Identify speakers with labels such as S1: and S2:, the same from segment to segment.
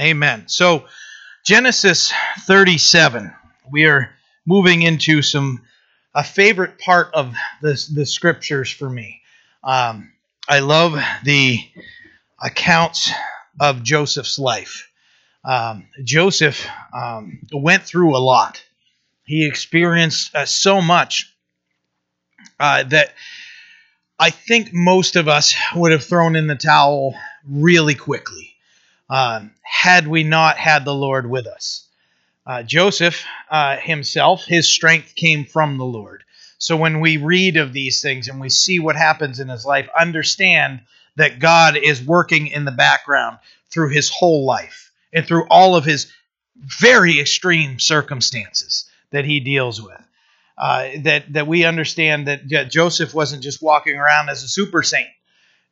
S1: Amen. So, Genesis 37. We are moving into some a favorite part of the the scriptures for me. Um, I love the accounts of Joseph's life. Um, Joseph um, went through a lot. He experienced uh, so much uh, that I think most of us would have thrown in the towel really quickly um, had we not had the Lord with us. Uh, Joseph uh, himself, his strength came from the Lord. So when we read of these things and we see what happens in his life, understand that God is working in the background through his whole life and through all of his very extreme circumstances that he deals with. Uh, that that we understand that Joseph wasn't just walking around as a super saint,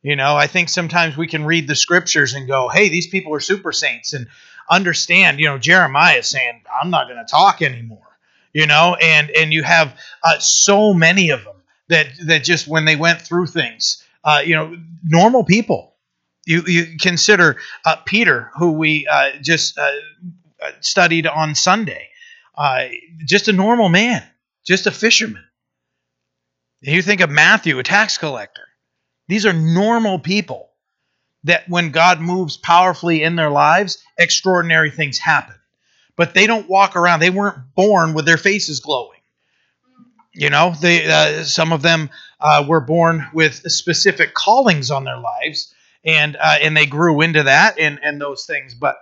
S1: you know, I think sometimes we can read the scriptures and go, hey, these people are super saints and understand, you know, Jeremiah is saying, I'm not going to talk anymore, you know, and, and you have uh, so many of them that, that just when they went through things, uh, you know, normal people. You, you consider uh, Peter, who we uh, just uh, studied on Sunday, uh, just a normal man, just a fisherman. You think of Matthew, a tax collector these are normal people that when God moves powerfully in their lives, extraordinary things happen. But they don't walk around. They weren't born with their faces glowing. You know, they uh, some of them uh, were born with specific callings on their lives, and uh, and they grew into that and and those things. But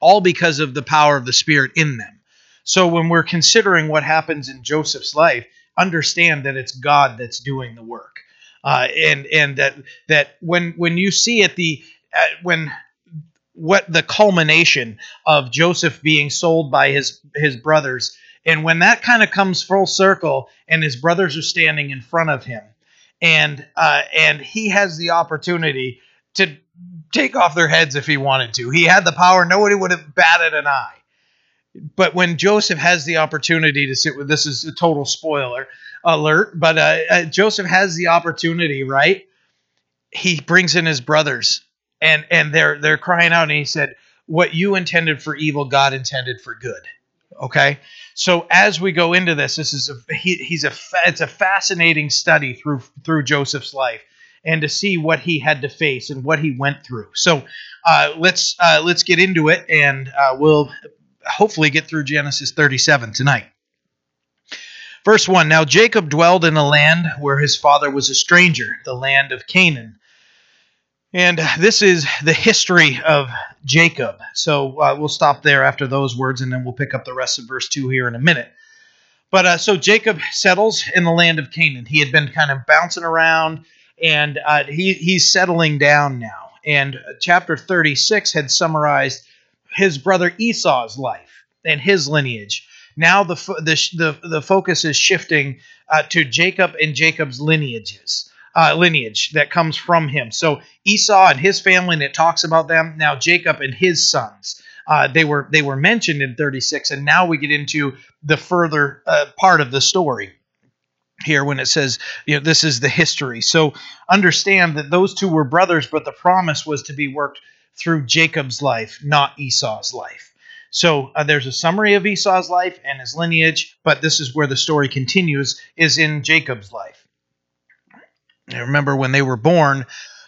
S1: all because of the power of the Spirit in them. So when we're considering what happens in Joseph's life, understand that it's God that's doing the work uh, and and that that when when you see it the uh, when what the culmination of Joseph being sold by his his brothers and when that kind of comes full circle and his brothers are standing in front of him and uh, and he has the opportunity to take off their heads if he wanted to. He had the power. Nobody would have batted an eye but when Joseph has the opportunity to sit with this is a total spoiler alert, but uh, uh, Joseph has the opportunity, right? He brings in his brothers, and and they're they're crying out, and he said, "What you intended for evil, God intended for good." Okay, so as we go into this, this is a he, he's a it's a fascinating study through through Joseph's life, and to see what he had to face and what he went through. So uh, let's uh, let's get into it, and uh, we'll hopefully get through Genesis 37 tonight. Verse 1 Now Jacob dwelled in a land where his father was a stranger, the land of Canaan. And this is the history of Jacob. So uh, we'll stop there after those words and then we'll pick up the rest of verse 2 here in a minute. But uh, so Jacob settles in the land of Canaan. He had been kind of bouncing around and uh, he, he's settling down now. And chapter 36 had summarized his brother Esau's life and his lineage. Now the the the, the focus is shifting uh, to Jacob and Jacob's lineages. Uh, lineage that comes from him. So Esau and his family, and it talks about them. Now Jacob and his sons. Uh, they were they were mentioned in 36, and now we get into the further uh, part of the story here when it says you know this is the history. So understand that those two were brothers, but the promise was to be worked through Jacob's life, not Esau's life. So uh, there's a summary of Esau's life and his lineage, but this is where the story continues, is in Jacob's life. I remember when they were born,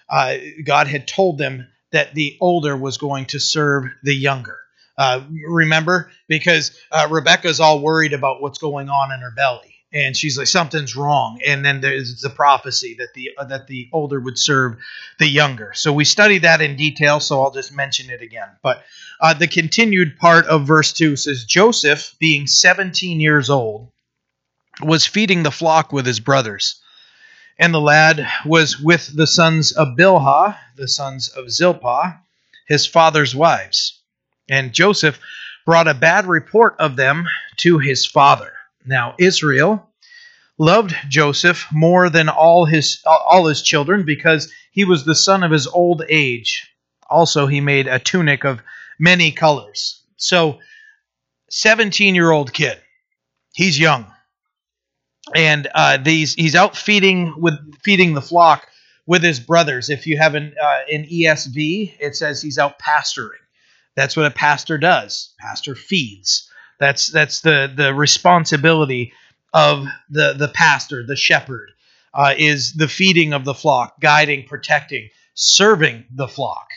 S1: uh, God had told them that the older was going to serve the younger. Uh, remember? Because uh, Rebecca's all worried about what's going on in her belly and she's like something's wrong. And then there's the prophecy that the uh, that the older would serve the younger. So we studied that in detail so i'll just mention it again. But uh, the continued part of verse 2 says joseph being 17 years old was feeding the flock with his brothers. And the lad was with the sons of bilhah the sons of zilpah his father's wives. And joseph brought a bad report of them to his father now, Israel loved Joseph more than all his all his children because he was the son of his old age. Also, he made a tunic of many colors. So, 17-year-old kid. He's young. And uh, these he's out feeding with feeding the flock with his brothers. If you have an uh, an ESV, it says he's out pasturing That's what a pastor does. Pastor feeds. That's that's the the responsibility of the the pastor, the shepherd, uh, is the feeding of the flock, guiding, protecting, serving the flock,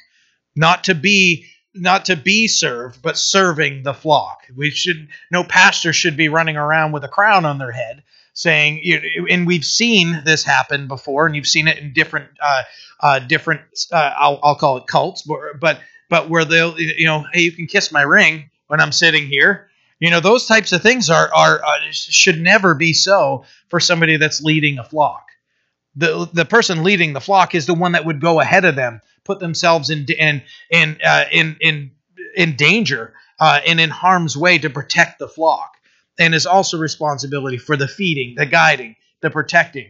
S1: not to be not to be served, but serving the flock. We should no pastor should be running around with a crown on their head saying, and we've seen this happen before, and you've seen it in different uh, uh, different uh, I'll, I'll call it cults, but but but where they'll you know, hey, you can kiss my ring when I'm sitting here. You know, those types of things are are uh, should never be so for somebody that's leading a flock. The the person leading the flock is the one that would go ahead of them, put themselves in in in uh, in in in danger uh, and in harm's way to protect the flock, and is also responsibility for the feeding, the guiding, the protecting.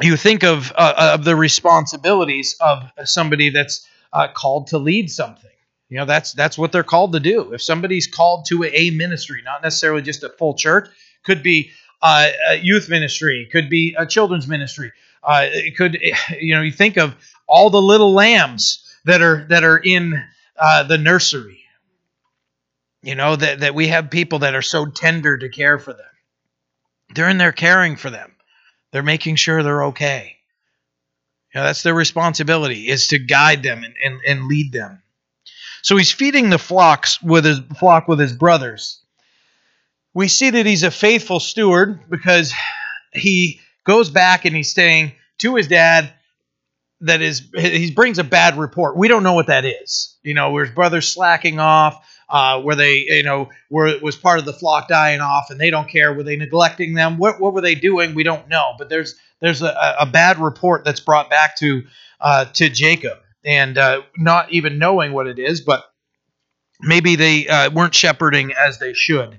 S1: You think of uh, of the responsibilities of somebody that's uh, called to lead something. You know, that's that's what they're called to do. If somebody's called to a ministry, not necessarily just a full church, could be uh, a youth ministry, could be a children's ministry. Uh, it could, you know, you think of all the little lambs that are that are in uh, the nursery. You know that that we have people that are so tender to care for them. They're in there caring for them. They're making sure they're okay. You know, that's their responsibility is to guide them and, and, and lead them. So he's feeding the flocks with his flock with his brothers. We see that he's a faithful steward because he goes back and he's saying to his dad that is he brings a bad report. We don't know what that is. You know, where his brother's slacking off, uh, where they, you know, were was part of the flock dying off, and they don't care. Were they neglecting them? What what were they doing? We don't know. But there's there's a, a bad report that's brought back to uh, to Jacob, and uh, not even knowing what it is, but maybe they uh, weren't shepherding as they should.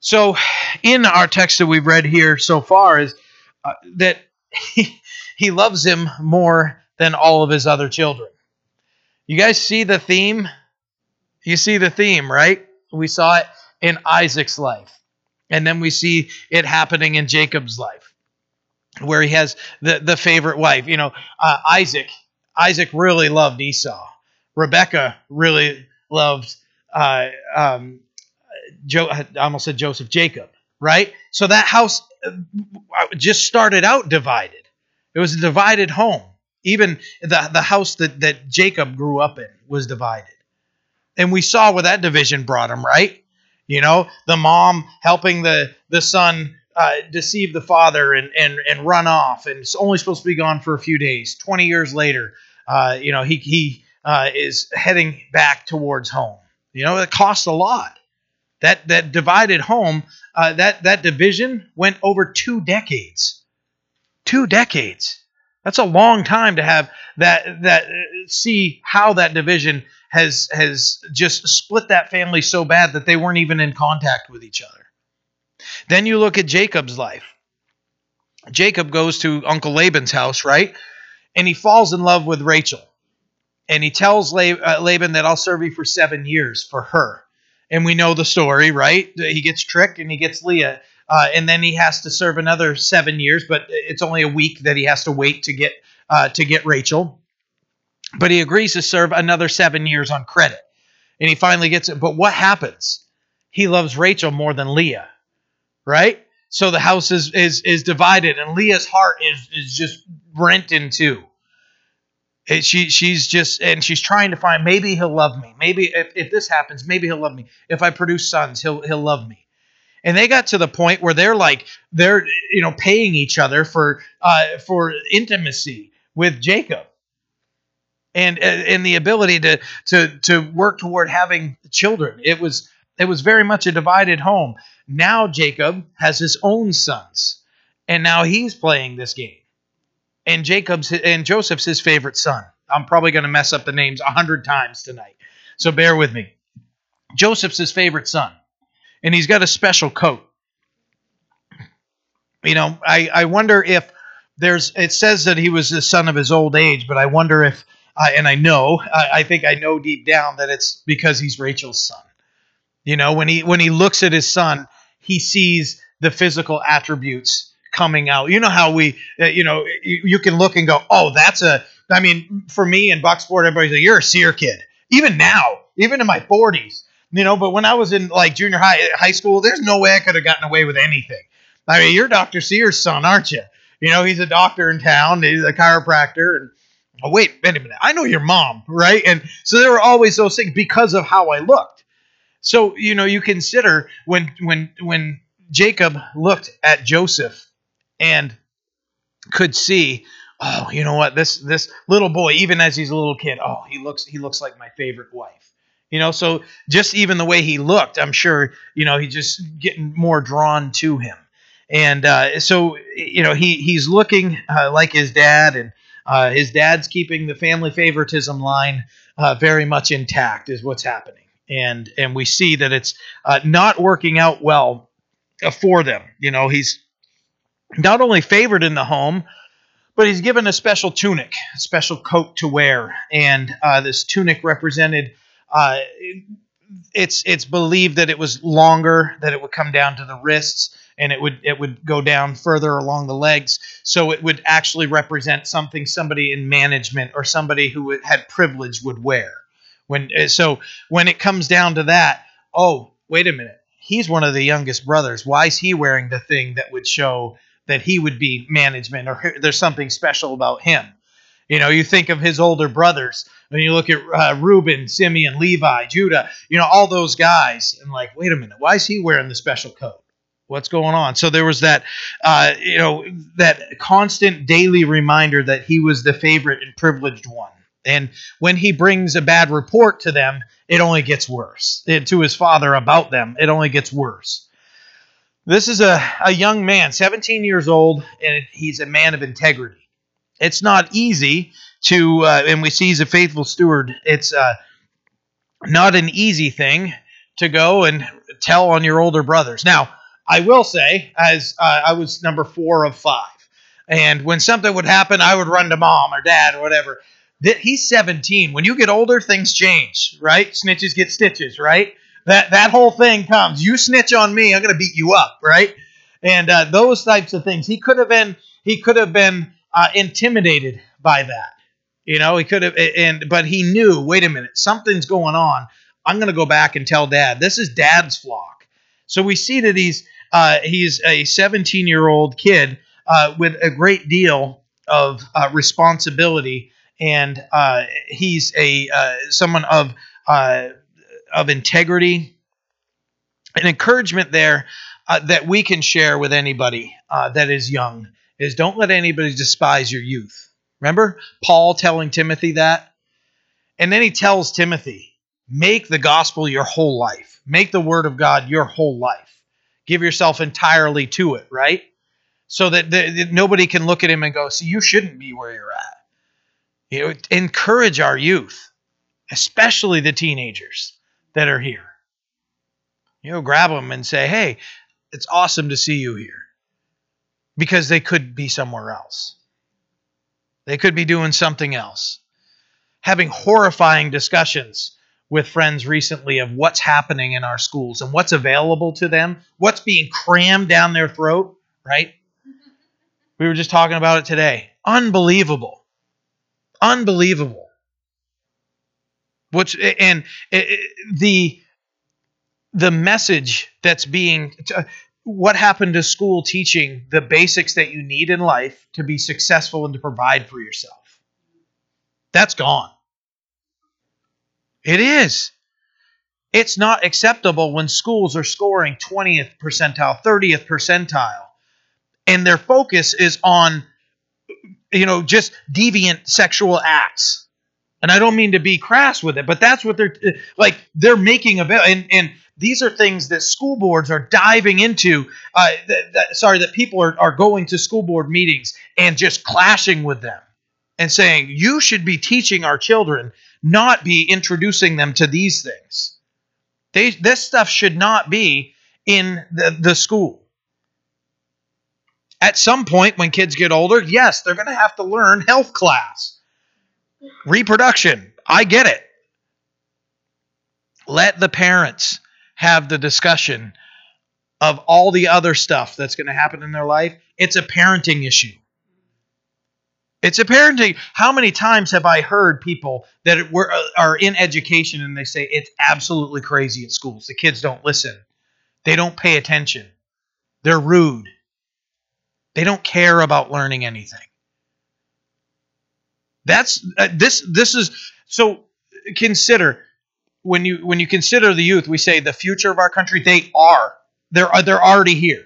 S1: So, in our text that we've read here so far, is uh, that he, he loves him more than all of his other children. You guys see the theme? You see the theme, right? We saw it in Isaac's life, and then we see it happening in Jacob's life where he has the, the favorite wife. You know, uh, Isaac. Isaac really loved Esau. Rebecca really loved uh, um, Joe. I almost said Joseph, Jacob. Right. So that house uh, just started out divided. It was a divided home. Even the the house that that Jacob grew up in was divided. And we saw where that division brought him. Right. You know, the mom helping the the son uh, deceive the father and, and and run off, and it's only supposed to be gone for a few days. Twenty years later, uh, you know he he uh, is heading back towards home. You know it cost a lot. That that divided home, uh, that that division went over two decades. Two decades. That's a long time to have that that uh, see how that division has has just split that family so bad that they weren't even in contact with each other. Then you look at Jacob's life. Jacob goes to Uncle Laban's house, right? And he falls in love with Rachel. And he tells uh, Laban that I'll serve you for seven years for her. And we know the story, right? He gets tricked and he gets Leah. Uh, and then he has to serve another seven years, but it's only a week that he has to wait to get uh, to get Rachel. But he agrees to serve another seven years on credit, and he finally gets it. But what happens? He loves Rachel more than Leah right? So the house is is is divided, and Leah's heart is is just rent in two. It, she she's just and she's trying to find maybe he'll love me. Maybe if, if this happens, maybe he'll love me. If I produce sons, he'll he'll love me. And they got to the point where they're like they're you know paying each other for uh, for intimacy with Jacob. And, and the ability to, to to work toward having children. It was it was very much a divided home. Now Jacob has his own sons, and now he's playing this game. And Jacob's and Joseph's his favorite son. I'm probably going to mess up the names a hundred times tonight, so bear with me. Joseph's his favorite son, and he's got a special coat. You know, I, I wonder if there's. It says that he was the son of his old age, but I wonder if, uh, and I know, I, I think I know deep down that it's because he's Rachel's son. You know, when he when he looks at his son, he sees the physical attributes coming out. You know how we, uh, you know, you, can look and go, oh, that's a. I mean, for me in Bucksport, everybody's like, you're a seer kid. Even now, even in my 40s, you know, but when I was in like junior high, high school, there's no way I could have gotten away with anything. I mean, you're Dr. Sears' son, aren't you? You know, he's a doctor in town, he's a chiropractor. And oh, wait, wait a minute, I know your mom, right? And so there were always those things because of how I looked. So you know, you consider when when when Jacob looked at Joseph and could see, oh, you know what, this this little boy, even as he's a little kid, oh, he looks he looks like my favorite wife. You know, so just even the way he looked, I'm sure, you know, he just getting more drawn to him. And uh, so, you know, he he's looking uh, like his dad, and uh, his dad's keeping the family favoritism line uh, very much intact, is what's happening. And and we see that it's uh, not working out well uh, for them. You know, he's not only favored in the home, but he's given a special tunic, a special coat to wear, and this tunic represented. it's it's believed that it was longer, that it would come down to the wrists and it would it would go down further along the legs. So it would actually represent something somebody in management or somebody who had privilege would wear. When uh, so when it comes down to that oh wait a minute. He's one of the youngest brothers. Why is he wearing the thing that would show that he would be management or there's something special about him. You know you think of his older brothers when you look at uh, Reuben, Simeon, Levi, Judah, you know, all those guys, and like, wait a minute, why is he wearing the special coat? what's going on? So there was that uh, you know that constant daily reminder that he was the favorite and privileged one. And when he brings a bad report to them it only gets worse. It, to his father about them it only gets worse this is a, a young man 17 years old and he's a man of integrity it's not easy to uh, and we see he's a faithful steward it's uh, not an easy thing to go and tell on your older brothers now I will say, as uh, I was number four of five, and when something would happen, I would run to mom or dad or whatever. He's 17. When you get older, things change, right? Snitches get stitches, right? That that whole thing comes. You snitch on me, I'm gonna beat you up, right? And uh, those types of things. He could have been he could have been uh, intimidated by that. You know, he could have, and but he knew. Wait a minute, something's going on. I'm gonna go back and tell dad. This is dad's flock. So we see that he's uh, he's a 17 year old kid uh, with a great deal of uh, responsibility, and uh, he's a uh, someone of uh, of integrity. An encouragement there uh, that we can share with anybody uh, that is young is don't let anybody despise your youth. Remember Paul telling Timothy that? And then he tells Timothy, make the gospel your whole life. Make the word of God your whole life give yourself entirely to it, right? So that, that nobody can look at him and go, see, you shouldn't be where you're at. You know, encourage our youth, especially the teenagers that are here. You know, grab them and say, hey, it's awesome to see you here. Because they could be somewhere else. They could be doing something else. Having horrifying discussions with friends recently of what's happening in our schools and what's available to them, what's being crammed down their throat, right? We were just talking about it today. Unbelievable. Unbelievable. Which and the the message that's being uh, what happened to school teaching the basics that you need in life to be successful and to provide for yourself. That's gone. It is. It's not acceptable when schools are scoring 20th percentile, 30th percentile, and their focus is on, you know, just deviant sexual acts. And I don't mean to be crass with it, but that's what they're like. They're making available, and and these are things that school boards are diving into. Uh, that, that, sorry, that people are, are going to school board meetings and just clashing with them and saying, you should be teaching our children not be introducing them to these things. They, this stuff should not be in the, the school. At some point, when kids get older, yes, they're going to have to learn health class, reproduction. I get it. Let the parents have the discussion of all the other stuff that's going to happen in their life. It's a parenting issue It's a parenting. How many times have I heard people that were, uh, are in education and they say it's absolutely crazy at schools? The kids don't listen, they don't pay attention, they're rude, they don't care about learning anything. That's uh, this. This is so. Consider when you when you consider the youth. We say the future of our country. They are. They're they're already here.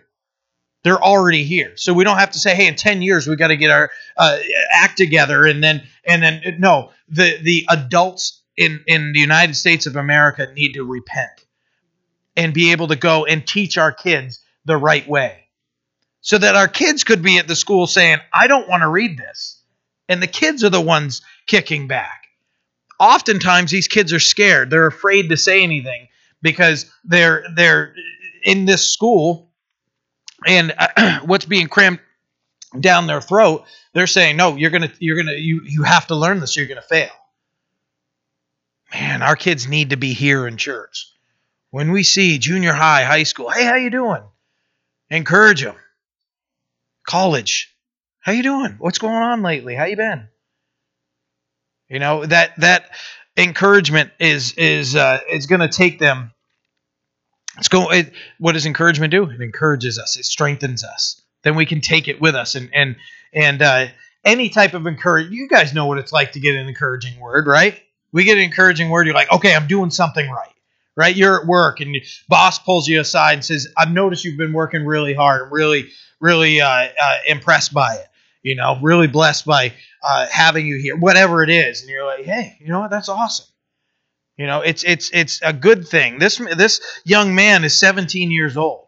S1: They're already here. So we don't have to say, "Hey, in ten years we got to get our uh, act together," and then and then no. The the adults in in the United States of America need to repent and be able to go and teach our kids the right way, so that our kids could be at the school saying, "I don't want to read this." And the kids are the ones kicking back. Oftentimes these kids are scared. They're afraid to say anything because they're they're in this school and uh, what's being crammed down their throat, they're saying, "No, you're going to you're going to you you have to learn this. You're going to fail." Man, our kids need to be here in church. When we see junior high, high school, "Hey, how you doing?" Encourage them. College, how you doing? What's going on lately? How you been? You know that that encouragement is is uh, is going to take them. It's go. It, what does encouragement do? It encourages us. It strengthens us. Then we can take it with us and and and uh, any type of encourage. You guys know what it's like to get an encouraging word, right? We get an encouraging word. You're like, okay, I'm doing something right right? You're at work and boss pulls you aside and says, "I've noticed you've been working really hard. I'm really, really uh, uh, impressed by it you know, really blessed by uh, having you here, whatever it is. And you're like, hey, you know what? That's awesome. You know, it's it's it's a good thing. This this young man is 17 years old.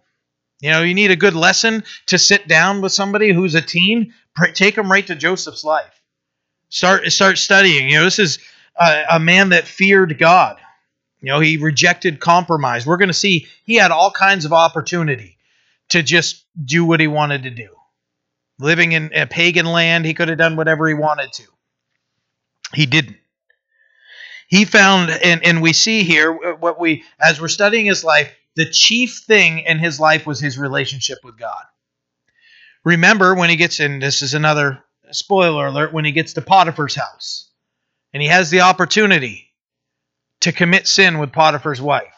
S1: You know, you need a good lesson to sit down with somebody who's a teen. Take them right to Joseph's life. Start start studying. You know, this is a, a man that feared God. You know, he rejected compromise. We're going to see he had all kinds of opportunity to just do what he wanted to do living in a pagan land, he could have done whatever he wanted to. He didn't. He found, and, and we see here uh, what we, as we're studying his life, the chief thing in his life was his relationship with God. Remember when he gets in, this is another spoiler alert, when he gets to Potiphar's house and he has the opportunity to commit sin with Potiphar's wife.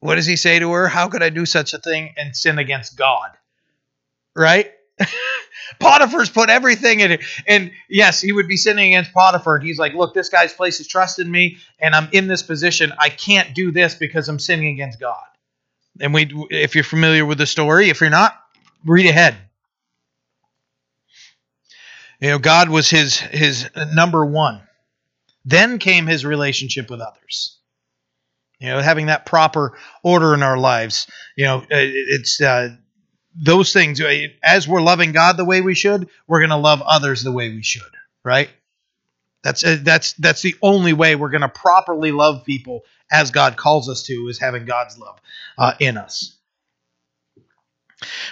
S1: What does he say to her? How could I do such a thing and sin against God? Right? Potiphar's put everything in it. And yes, he would be sinning against Potiphar. And he's like, look, this guy's place is trusted me, and I'm in this position. I can't do this because I'm sinning against God. And we if you're familiar with the story, if you're not, read ahead. You know, God was his his number one. Then came his relationship with others. You know, having that proper order in our lives. You know, it's uh, those things uh, as we're loving God the way we should, we're going to love others the way we should, right? That's uh, that's that's the only way we're going to properly love people as God calls us to is having God's love uh, in us.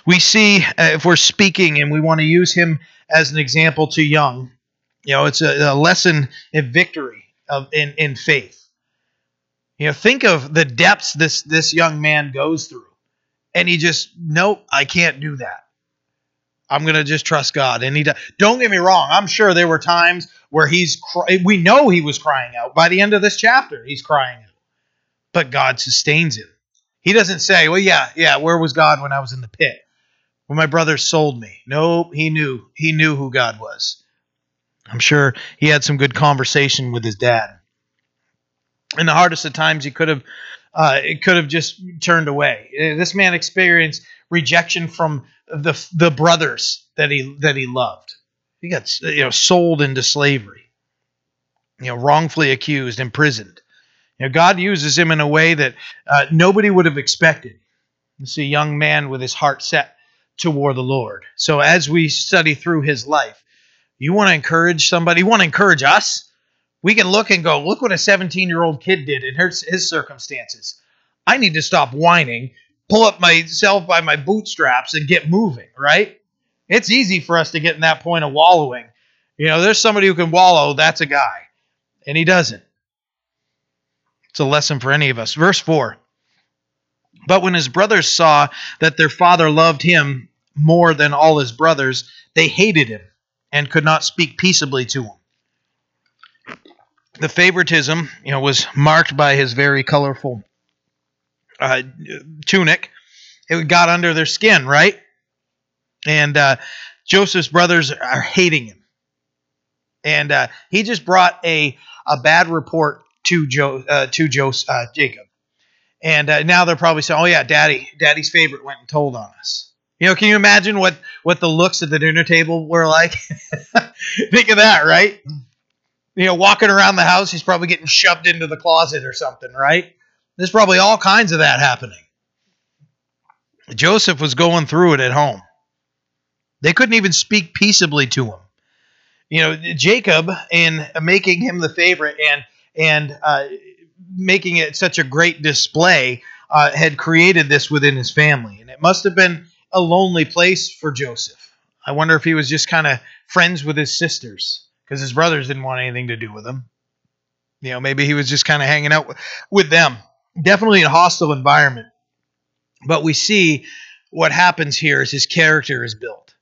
S1: We see uh, if we're speaking and we want to use him as an example to young, you know, it's a, a lesson in victory of in in faith. You know, think of the depths this this young man goes through and he just nope i can't do that. I'm gonna just trust god. And he don't get me wrong i'm sure there were times where he's we know he was crying out. By the end of this chapter he's crying out. But god sustains him. He doesn't say well yeah yeah where was god when i was in the pit? When my brothers sold me. Nope he knew. He knew who god was. I'm sure he had some good conversation with his dad. In the hardest of times he could have uh, it could have just turned away. Uh, this man experienced rejection from the the brothers that he that he loved. He got you know sold into slavery, you know, wrongfully accused, imprisoned. You know, God uses him in a way that uh, nobody would have expected. It's a young man with his heart set toward the Lord. So as we study through his life, you want to encourage somebody, you want to encourage us we can look and go, look what a 17 year old kid did in his, his circumstances. I need to stop whining, pull up myself by my bootstraps, and get moving, right? It's easy for us to get in that point of wallowing. You know, there's somebody who can wallow, that's a guy. And he doesn't. It's a lesson for any of us. Verse 4 But when his brothers saw that their father loved him more than all his brothers, they hated him and could not speak peaceably to him. The favoritism, you know, was marked by his very colorful uh, tunic. It got under their skin, right? And uh, Joseph's brothers are hating him, and uh, he just brought a a bad report to Joe uh, to Joseph, uh, Jacob, and uh, now they're probably saying, "Oh yeah, Daddy, Daddy's favorite went and told on us." You know, can you imagine what what the looks at the dinner table were like? Think of that, right? You know, walking around the house, he's probably getting shoved into the closet or something, right? There's probably all kinds of that happening. Joseph was going through it at home. They couldn't even speak peaceably to him. You know, Jacob, in making him the favorite and and uh, making it such a great display, uh, had created this within his family, and it must have been a lonely place for Joseph. I wonder if he was just kind of friends with his sisters because his brothers didn't want anything to do with him. You know, maybe he was just kind of hanging out with them. Definitely a hostile environment. But we see what happens here is his character is built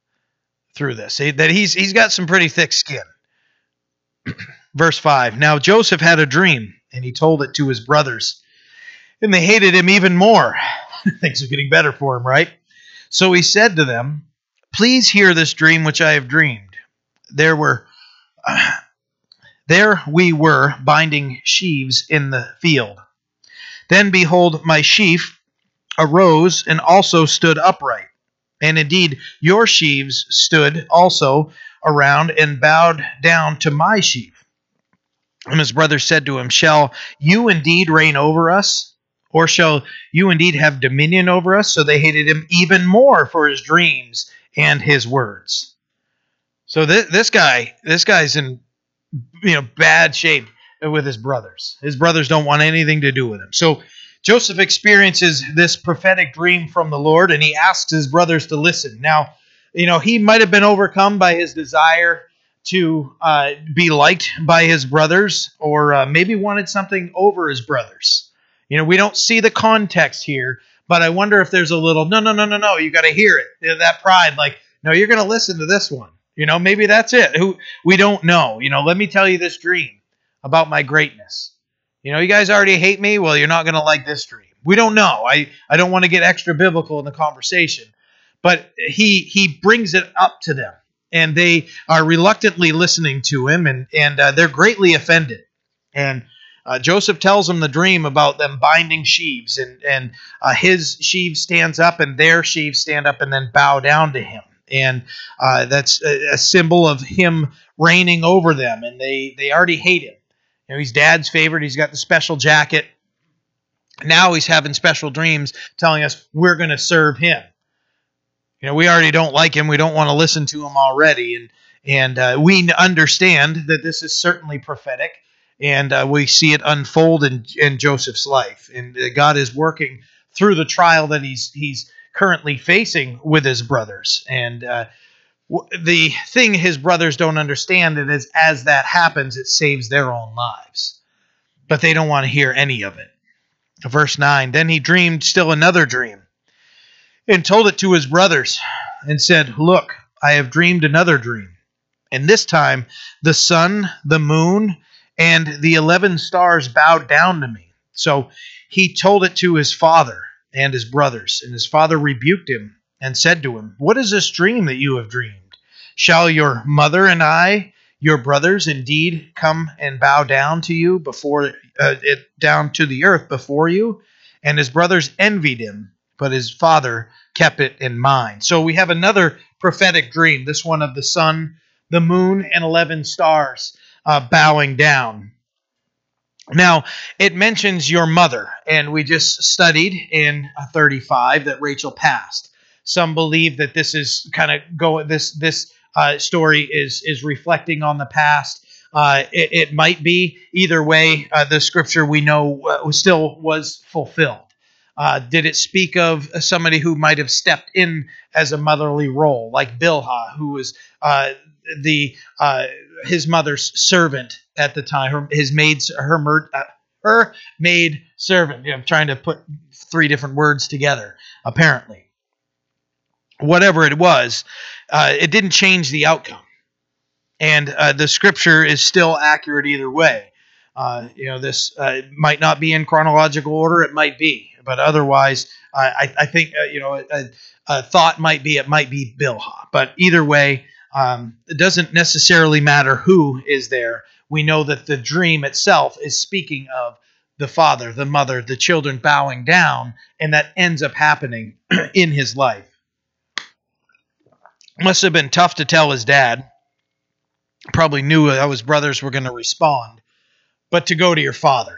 S1: through this. That he's he's got some pretty thick skin. Verse 5. Now Joseph had a dream, and he told it to his brothers, and they hated him even more. Things are getting better for him, right? So he said to them, Please hear this dream which I have dreamed. There were there we were binding sheaves in the field. Then behold, my sheaf arose and also stood upright. And indeed, your sheaves stood also around and bowed down to my sheaf. And his brother said to him, Shall you indeed reign over us? Or shall you indeed have dominion over us? So they hated him even more for his dreams and his words. So this, this guy, this guy's in you know bad shape with his brothers. His brothers don't want anything to do with him. So Joseph experiences this prophetic dream from the Lord and he asks his brothers to listen. Now, you know, he might have been overcome by his desire to uh, be liked by his brothers or uh, maybe wanted something over his brothers. You know, we don't see the context here, but I wonder if there's a little no, no, no, no, no. You got to hear it. You know, that pride, like, no, you're going to listen to this one. You know, maybe that's it. Who we don't know. You know, let me tell you this dream about my greatness. You know, you guys already hate me. Well, you're not going to like this dream. We don't know. I I don't want to get extra biblical in the conversation, but he he brings it up to them, and they are reluctantly listening to him, and and uh, they're greatly offended. And uh, Joseph tells them the dream about them binding sheaves, and and uh, his sheaves stands up, and their sheaves stand up, and then bow down to him, and uh, that's a, a, symbol of him reigning over them, and they they already hate him. You know, he's dad's favorite. He's got the special jacket. Now he's having special dreams, telling us we're going to serve him. You know, we already don't like him. We don't want to listen to him already, and and uh, we understand that this is certainly prophetic and uh, we see it unfold in, in Joseph's life. And uh, God is working through the trial that he's he's currently facing with his brothers. And uh, w- the thing his brothers don't understand is as that happens, it saves their own lives, but they don't want to hear any of it. Verse nine. Then he dreamed still another dream, and told it to his brothers, and said, "Look, I have dreamed another dream." And this time the sun, the moon, and the 11 stars bowed down to me. So he told it to his father and his brothers, and his father rebuked him and said to him, What is this dream that you have dreamed? Shall your mother and I, your brothers, indeed come and bow down to you before uh, it down to the earth before you? And his brothers envied him, but his father kept it in mind. So we have another prophetic dream, this one of the sun, the moon, and 11 stars uh, bowing down. Now, it mentions your mother, and we just studied in 35 that Rachel passed. Some believe that this is kind of go this this uh, story is is reflecting on the past. Uh, it, it, might be either way. Uh, the scripture we know uh, still was fulfilled. Uh, did it speak of somebody who might have stepped in as a motherly role, like Bilhah, who was uh, the uh, his mother's servant at the time, her, his maid's her mer, uh, her maid servant. I'm trying to put three different words together. Apparently, whatever it was, uh, it didn't change the outcome. and uh, the scripture is still accurate either way. Uh, you know, this uh, might not be in chronological order; it might be, but otherwise, I, I think you know a, a, thought might be it might be Bilhah. But either way, um, it doesn't necessarily matter who is there. We know that the dream itself is speaking of the father, the mother, the children bowing down, and that ends up happening in his life. Must have been tough to tell his dad. Probably knew how his brothers were going to respond, but to go to your father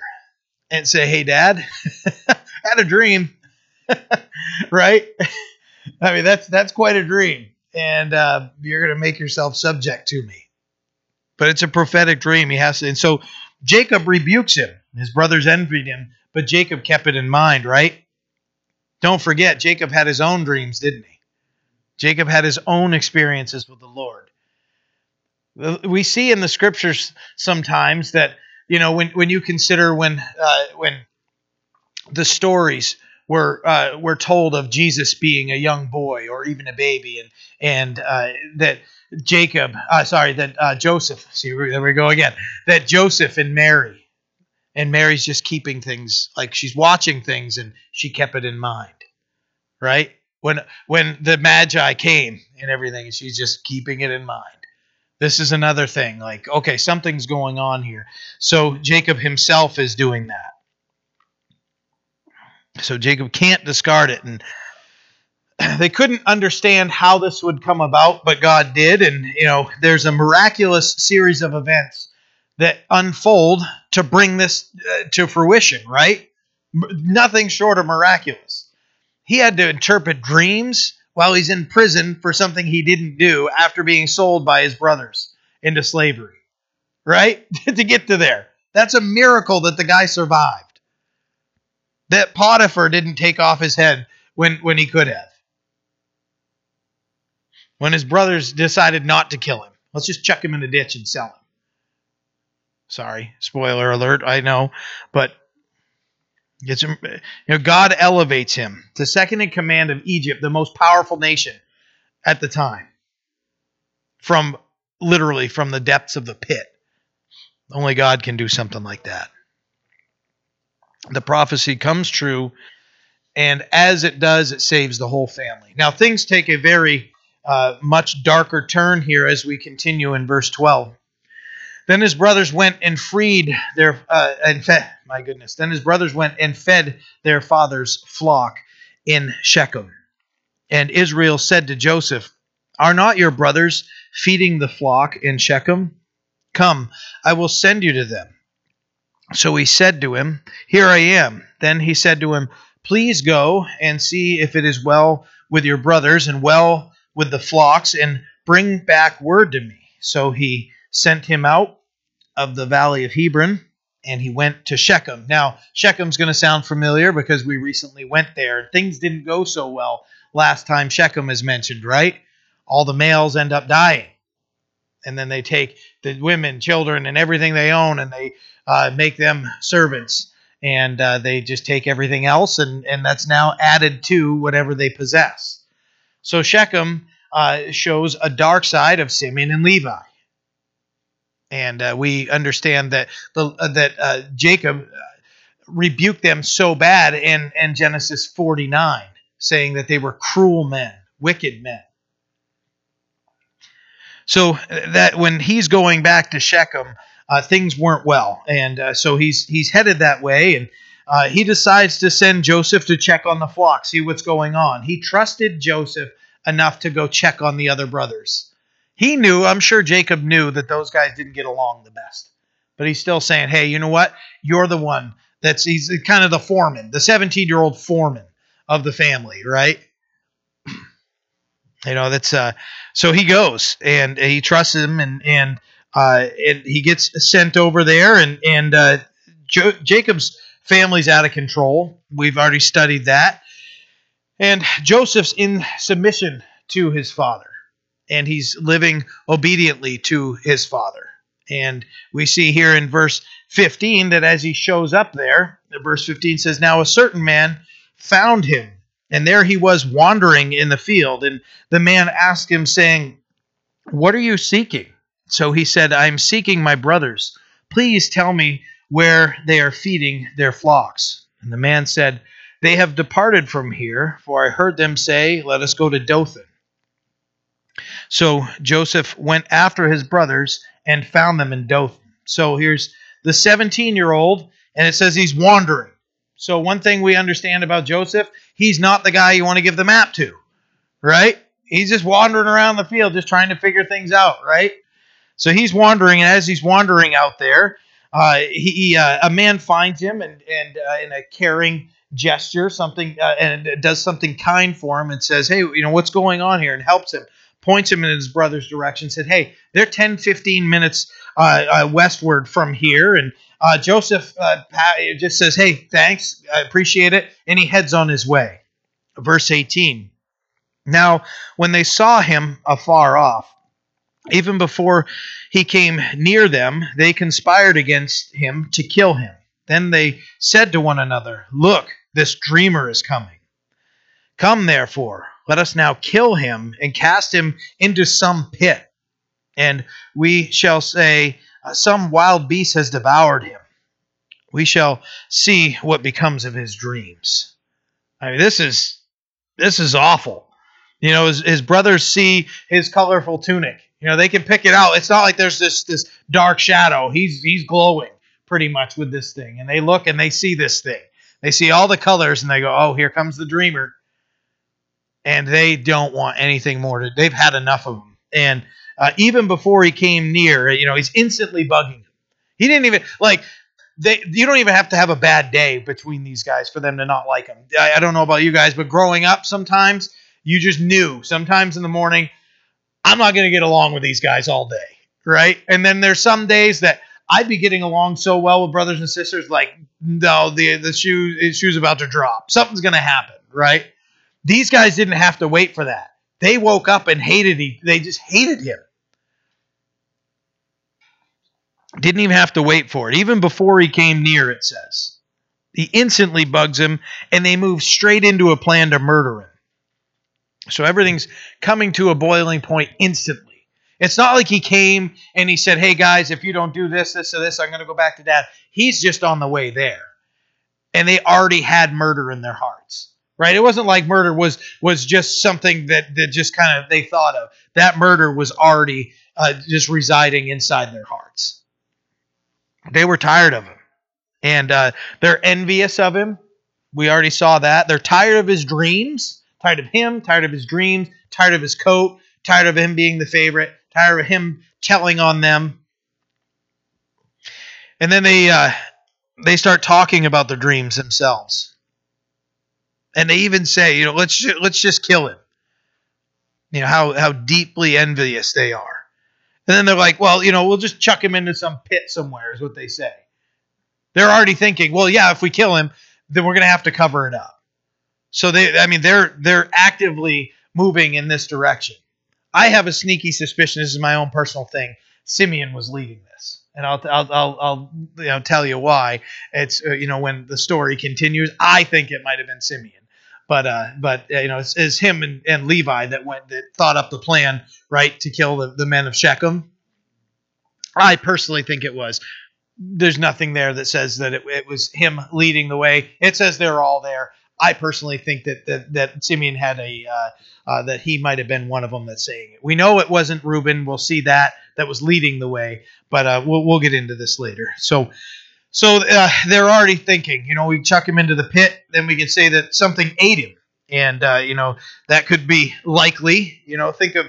S1: and say, "Hey, Dad, I had a dream," right? I mean, that's that's quite a dream, and uh, you're going to make yourself subject to me. But it's a prophetic dream. He has to, and so Jacob rebukes him. His brothers envied him, but Jacob kept it in mind, right? Don't forget, Jacob had his own dreams, didn't he? Jacob had his own experiences with the Lord. We see in the scriptures sometimes that you know when when you consider when uh, when the stories were uh, were told of Jesus being a young boy or even a baby, and and uh, that Jacob, uh, sorry, that uh, Joseph. See, there we go again. That Joseph and Mary, and Mary's just keeping things like she's watching things, and she kept it in mind, right? when when the magi came and everything, she's just keeping it in mind. This is another thing. Like, okay, something's going on here. So Jacob himself is doing that. So Jacob can't discard it. And they couldn't understand how this would come about, but God did. And, you know, there's a miraculous series of events that unfold to bring this uh, to fruition, right? Nothing short of miraculous. He had to interpret dreams while he's in prison for something he didn't do after being sold by his brothers into slavery. Right? to get to there. That's a miracle that the guy survived. That Potiphar didn't take off his head when, when he could have. When his brothers decided not to kill him. Let's just chuck him in the ditch and sell him. Sorry, spoiler alert, I know. But it's, you know, God elevates him to second in command of Egypt, the most powerful nation at the time, from literally from the depths of the pit. Only God can do something like that. The prophecy comes true, and as it does, it saves the whole family. Now, things take a very uh, much darker turn here as we continue in verse 12. Then his brothers went and freed their uh, and fed. My goodness. Then his brothers went and fed their father's flock in Shechem. And Israel said to Joseph, Are not your brothers feeding the flock in Shechem? Come, I will send you to them. So he said to him, Here I am. Then he said to him, Please go and see if it is well with your brothers and well with the flocks, and bring back word to me. So he sent him out of the valley of Hebron and he went to Shechem. Now, Shechem's going to sound familiar because we recently went there. Things didn't go so well last time Shechem is mentioned, right? All the males end up dying. And then they take the women, children, and everything they own and they uh, make them servants. And uh, they just take everything else, and, and that's now added to whatever they possess. So Shechem uh, shows a dark side of Simeon and Levi and uh, we understand that the uh, that uh, Jacob rebuked them so bad in in Genesis 49, saying that they were cruel men, wicked men. So that when he's going back to Shechem, uh, things weren't well, and so he's he's headed that way, and he decides to send Joseph to check on the flock, see what's going on. He trusted Joseph enough to go check on the other brothers. He knew, I'm sure Jacob knew that those guys didn't get along the best. But he's still saying, hey, you know what? You're the one that's, he's kind of the foreman, the 17 year old foreman of the family, right? you know, that's, uh, so he goes and he trusts him and, and, uh, and he gets sent over there and, and, uh, jo- Jacob's family's out of control. We've already studied that. And Joseph's in submission to his father and he's living obediently to his father. And we see here in verse 15 that as he shows up there, verse 15 says, Now a certain man found him, and there he was wandering in the field. And the man asked him, saying, What are you seeking? So he said, I'm seeking my brothers. Please tell me where they are feeding their flocks. And the man said, They have departed from here, for I heard them say, Let us go to Dothan. So Joseph went after his brothers and found them in Dothan. So here's the 17 year old, and it says he's wandering. So, one thing we understand about Joseph, he's not the guy you want to give the map to, right? He's just wandering around the field, just trying to figure things out, right? So he's wandering, and as he's wandering out there, uh, he uh, a man finds him and and uh, in a caring gesture, something uh, and does something kind for him and says, "Hey, you know what's going on here?" and helps him, points him in his brother's direction, said, "Hey, they're 10, 15 minutes uh, uh, westward from here," and Joseph just says, "Hey, thanks, I appreciate it," and he heads on his way. Verse eighteen. Now, when they saw him afar off, even before he came near them, they conspired against him to kill him. Then they said to one another, Look, this dreamer is coming. Come, therefore, let us now kill him and cast him into some pit. And we shall say, uh, Some wild beast has devoured him. We shall see what becomes of his dreams. I mean, this is this is awful. You know, his, his brothers see his colorful tunic you know, they can pick it out. It's not like there's this this dark shadow. He's he's glowing pretty much with this thing. And they look and they see this thing. They see all the colors and they go, "Oh, here comes the dreamer." And they don't want anything more to. They've had enough of him. And uh, even before he came near, you know, he's instantly bugging him. He didn't even like they. You don't even have to have a bad day between these guys for them to not like him. I, I don't know about you guys, but growing up, sometimes you just knew. Sometimes in the morning, I'm not going to get along with these guys all day, right? And then there's some days that I'd be getting along so well with brothers and sisters, like no, the the shoe the shoe's about to drop. Something's going to happen, right? These guys didn't have to wait for that. They woke up and hated him. They just hated him. Didn't even have to wait for it. Even before he came near, it says. He instantly bugs him, and they move straight into a plan to murder him. So everything's coming to a boiling point instantly. It's not like he came and he said, Hey guys, if you don't do this, this, or this, I'm going to go back to dad. He's just on the way there. And they already had murder in their hearts. Right? It wasn't like murder was was just something that, that just kind of they thought of. That murder was already uh, just residing inside their hearts. They were tired of him. And uh, they're envious of him. We already saw that. They're tired of his dreams Tired of him, tired of his dreams, tired of his coat, tired of him being the favorite, tired of him telling on them. And then they uh, they start talking about their dreams themselves. And they even say, you know, let's ju- let's just kill him. You know how how deeply envious they are. And then they're like, well, you know, we'll just chuck him into some pit somewhere, is what they say. They're already thinking, well, yeah, if we kill him, then we're going to have to cover it up. So they, I mean, they're they're actively moving in this direction. I have a sneaky suspicion. This is my own personal thing. Simeon was leading this, and I'll I'll I'll, I'll you know tell you why. It's uh, you know when the story continues, I think it might have been Simeon, but uh, but uh, you know it's, it's him and, and Levi that went that thought up the plan right to kill the, the men of Shechem. I personally think it was. There's nothing there that says that it, it was him leading the way. It says they're all there. I personally think that that, that Simeon had a uh, uh, that he might have been one of them that's saying it. We know it wasn't Reuben. We'll see that that was leading the way, but uh, we'll we'll get into this later. So. So uh, they're already thinking, you know, we chuck him into the pit, then we can say that something ate him, and uh, you know that could be likely. You know, think of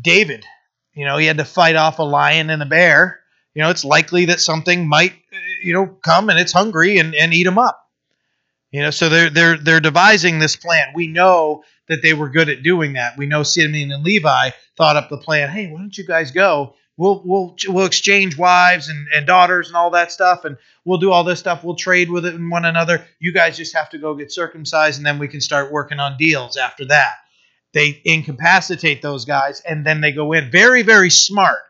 S1: David. You know, he had to fight off a lion and a bear. You know, it's likely that something might, uh, you know, come and it's hungry and, and eat him up. You know, so they're they're they're devising this plan. We know that they were good at doing that. We know Simeon and Levi thought up the plan. Hey, why don't you guys go? We'll we'll we'll exchange wives and, and daughters and all that stuff, and we'll do all this stuff. We'll trade with it one another. You guys just have to go get circumcised, and then we can start working on deals after that. They incapacitate those guys, and then they go in. Very very smart.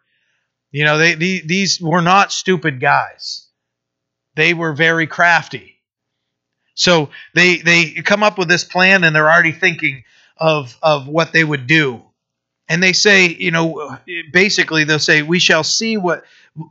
S1: You know, they, they these were not stupid guys. They were very crafty so they they come up with this plan and they're already thinking of of what they would do. and they say, you know, basically they'll say, "We shall see what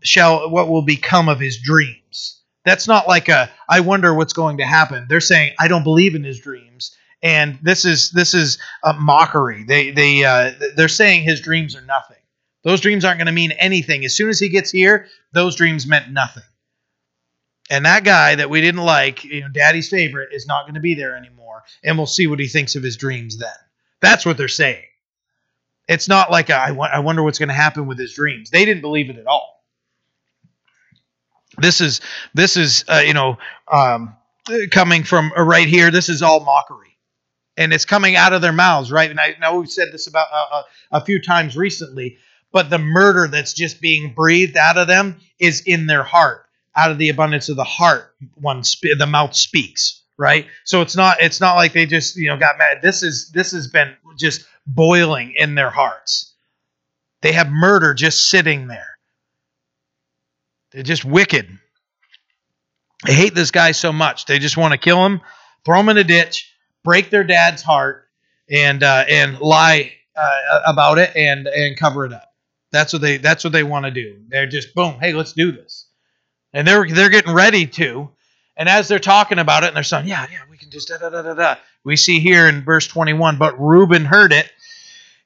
S1: shall what will become of his dreams." That's not like a I wonder what's going to happen. They're saying I don't believe in his dreams, and this is this is a mockery. They they uh, they're saying his dreams are nothing. Those dreams aren't going to mean anything. As soon as he gets here, those dreams meant nothing. And that guy that we didn't like, you know, Daddy's favorite, is not going to be there anymore, and we'll see what he thinks of his dreams then. That's what they're saying. It's not like a, I, I wonder what's going to happen with his dreams. They didn't believe it at all. This is this is uh, you know um, coming from uh, right here. This is all mockery, and it's coming out of their mouths, right? And I know we've said this about uh, uh, a few times recently, but the murder that's just being breathed out of them is in their heart. Out of the abundance of the heart, one sp- the mouth speaks, right? So it's not it's not like they just you know got mad. This is this has been just boiling in their hearts. They have murder just sitting there. They're just wicked. They hate this guy so much. They just want to kill him, throw him in a ditch, break their dad's heart, and uh, and lie uh, about it and and cover it up. That's what they that's what they want to do. They're just boom, hey, let's do this. And they're they're getting ready to. And as they're talking about it, and they're saying, yeah, yeah, we can just da da da da da. We see here in verse 21, but Reuben heard it,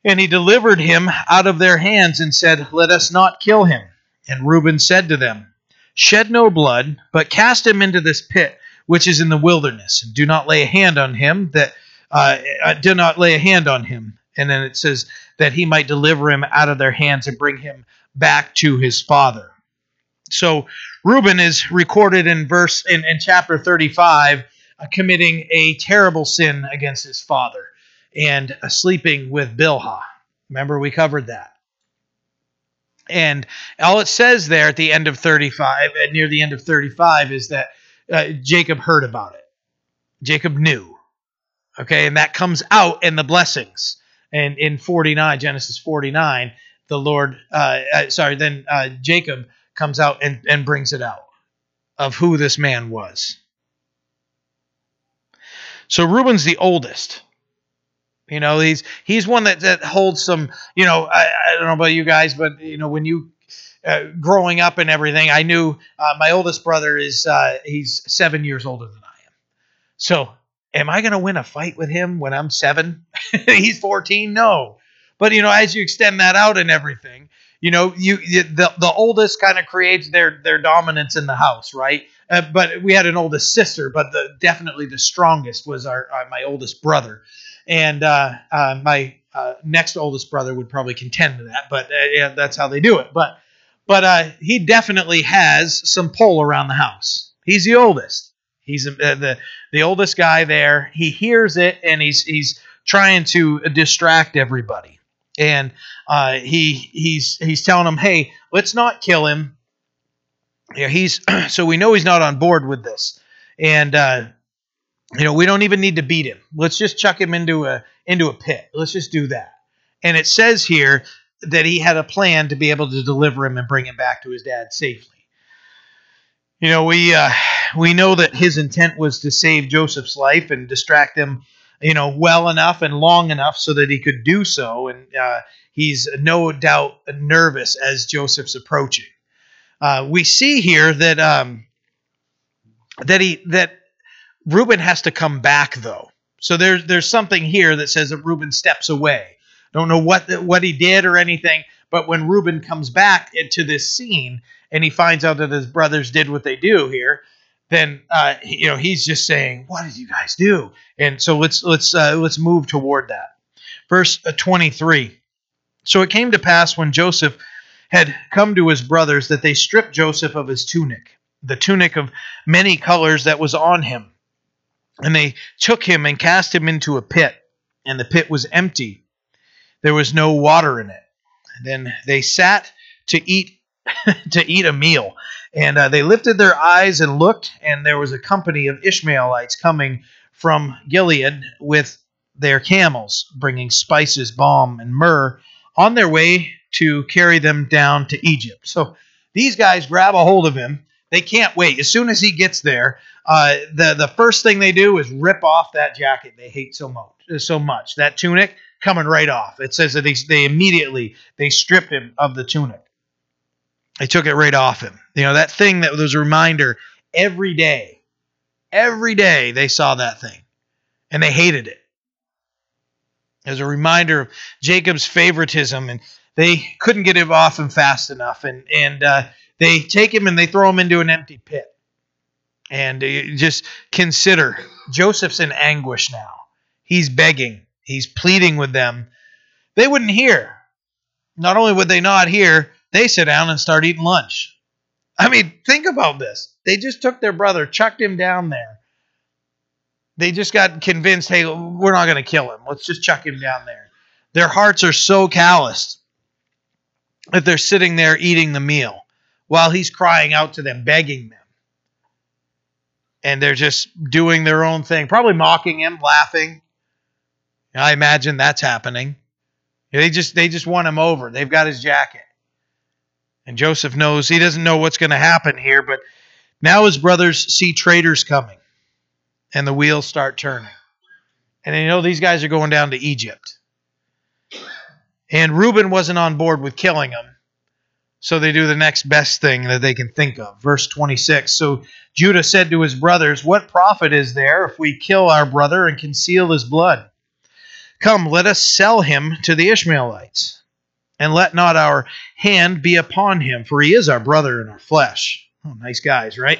S1: and he delivered him out of their hands and said, Let us not kill him. And Reuben said to them, Shed no blood, but cast him into this pit which is in the wilderness, and do not lay a hand on him that uh, uh do not lay a hand on him. And then it says that he might deliver him out of their hands and bring him back to his father. So Reuben is recorded in verse in, in chapter 35 uh, committing a terrible sin against his father and uh, sleeping with Bilhah. Remember we covered that. And all it says there at the end of 35, near the end of 35, is that uh, Jacob heard about it. Jacob knew. Okay, and that comes out in the blessings. And in 49, Genesis 49, the Lord, uh, uh, sorry, then uh, Jacob comes out and, and brings it out of who this man was. So Reuben's the oldest. You know, he's he's one that, that holds some. You know, I, I don't know about you guys, but you know, when you uh, growing up and everything, I knew uh, my oldest brother is uh, he's seven years older than I am. So, am I going to win a fight with him when I'm seven? he's fourteen. No, but you know, as you extend that out and everything, you know, you, you the the oldest kind of creates their their dominance in the house, right? Uh, but we had an oldest sister, but the definitely the strongest was our, our my oldest brother, and uh, uh, my uh, next oldest brother would probably contend to that. But uh, yeah, that's how they do it. But but uh, he definitely has some pull around the house. He's the oldest. He's the the oldest guy there. He hears it and he's he's trying to distract everybody and uh, he he's he's telling them, "Hey, let's not kill him." Yeah, he's so we know he's not on board with this, and uh, you know we don't even need to beat him. Let's just chuck him into a into a pit. Let's just do that. And it says here that he had a plan to be able to deliver him and bring him back to his dad safely. You know, we uh, we know that his intent was to save Joseph's life and distract him you know, well enough and long enough so that he could do so. And uh, he's no doubt nervous as Joseph's approaching. Uh, we see here that um, that he that Reuben has to come back though. So there's there's something here that says that Reuben steps away. Don't know what what he did or anything, but when Reuben comes back into this scene and he finds out that his brothers did what they do here, then uh, you know he's just saying, "What did you guys do?" And so let's let's uh, let's move toward that. Verse uh, 23. So it came to pass when Joseph had come to his brothers that they stripped Joseph of his tunic, the tunic of many colors that was on him, and they took him and cast him into a pit, and the pit was empty; there was no water in it. Then they sat to eat to eat a meal. And uh, they lifted their eyes and looked, and there was a company of Ishmaelites coming from Gilead with their camels, bringing spices, balm, and myrrh on their way to carry them down to Egypt. So these guys grab a hold of him. They can't wait. As soon as he gets there, uh, the the first thing they do is rip off that jacket they hate so much. So much that tunic. coming right off. It says that they, they immediately they stripped him of the tunic. They took it right off him. You know, that thing that was a reminder every day, every day they saw that thing and they hated it. As a reminder of Jacob's favoritism, and they couldn't get him off him fast enough, and and uh, they take him and they throw him into an empty pit. And just consider Joseph's in anguish now. He's begging, he's pleading with them. They wouldn't hear. Not only would they not hear, they sit down and start eating lunch. I mean, think about this. They just took their brother, chucked him down there. They just got convinced, hey, we're not going to kill him. Let's just chuck him down there. Their hearts are so calloused that they're sitting there eating the meal while he's crying out to them, begging them. And they're just doing their own thing, probably mocking him, laughing. I imagine that's happening. They just they just want him over. They've got his jacket. And Joseph knows he doesn't know what's going to happen here, but now his brothers see traitors coming and the wheels start turning. And they know these guys are going down to Egypt. And Reuben wasn't on board with killing them. So they do the next best thing that they can think of. Verse 26. So Judah said to his brothers, What profit is there if we kill our brother and conceal his blood? Come, let us sell him to the Ishmaelites and let not our hand be upon him, for he is our brother in our flesh. Oh, nice guys, right?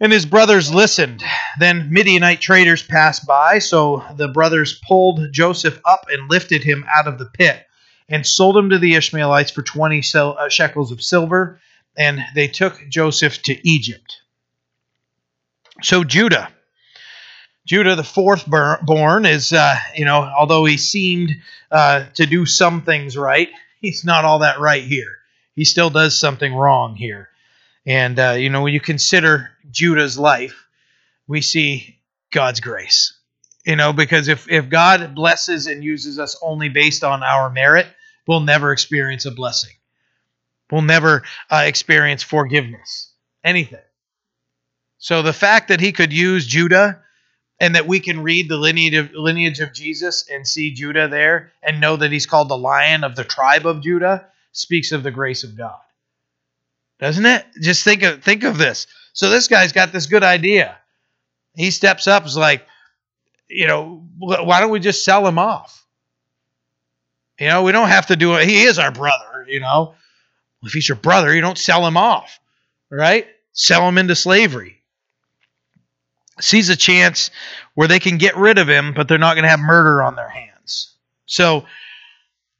S1: And his brothers listened. Then Midianite traders passed by, so the brothers pulled Joseph up and lifted him out of the pit and sold him to the Ishmaelites for 20 uh, shekels of silver, and they took Joseph to Egypt. So Judah, Judah, the fourth born, is, uh, you know, although he seemed uh, to do some things right, he's not all that right here. He still does something wrong here. And, uh, you know, when you consider Judah's life, we see God's grace. You know, because if, if God blesses and uses us only based on our merit, we'll never experience a blessing. We'll never uh, experience forgiveness, anything. So the fact that he could use Judah and that we can read the lineage of, lineage of Jesus and see Judah there and know that he's called the lion of the tribe of Judah speaks of the grace of God. Doesn't it? Just think of think of this. So this guy's got this good idea. He steps up is like, you know, why don't we just sell him off? You know, we don't have to do it. He is our brother, you know. If he's your brother, you don't sell him off, right? Sell him into slavery sees a chance where they can get rid of him, but they're not going to have murder on their hands. So,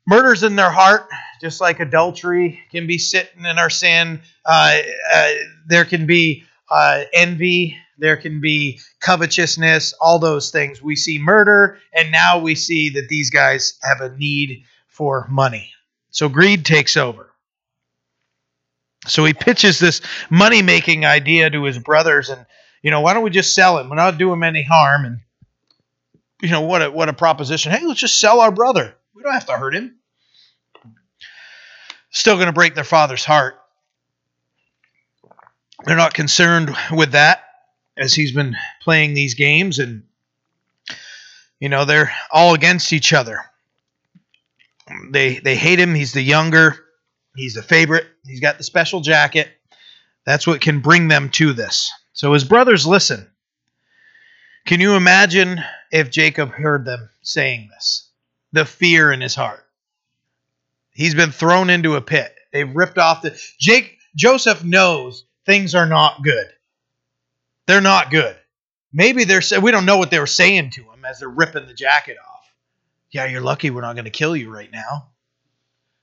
S1: murder's in their heart, just like adultery can be sitting in our sin. Uh, uh, there can be uh, envy, there can be covetousness, all those things. We see murder, and now we see that these guys have a need for money. So, greed takes over. So he pitches this money making idea to his brothers, and you know, why don't we just sell him? We're not doing him any harm. And you know, what a what a proposition. Hey, let's just sell our brother. We don't have to hurt him. Still going to break their father's heart. They're not concerned with that as he's been playing these games and you know, they're all against each other. They they hate him. He's the younger. He's the favorite. He's got the special jacket. That's what can bring them to this. So his brothers listen. Can you imagine if Jacob heard them saying this? The fear in his heart. He's been thrown into a pit. They've ripped off the Jake Joseph knows things are not good. They're not good. Maybe they're we don't know what they were saying to him as they're ripping the jacket off. Yeah, you're lucky we're not going to kill you right now.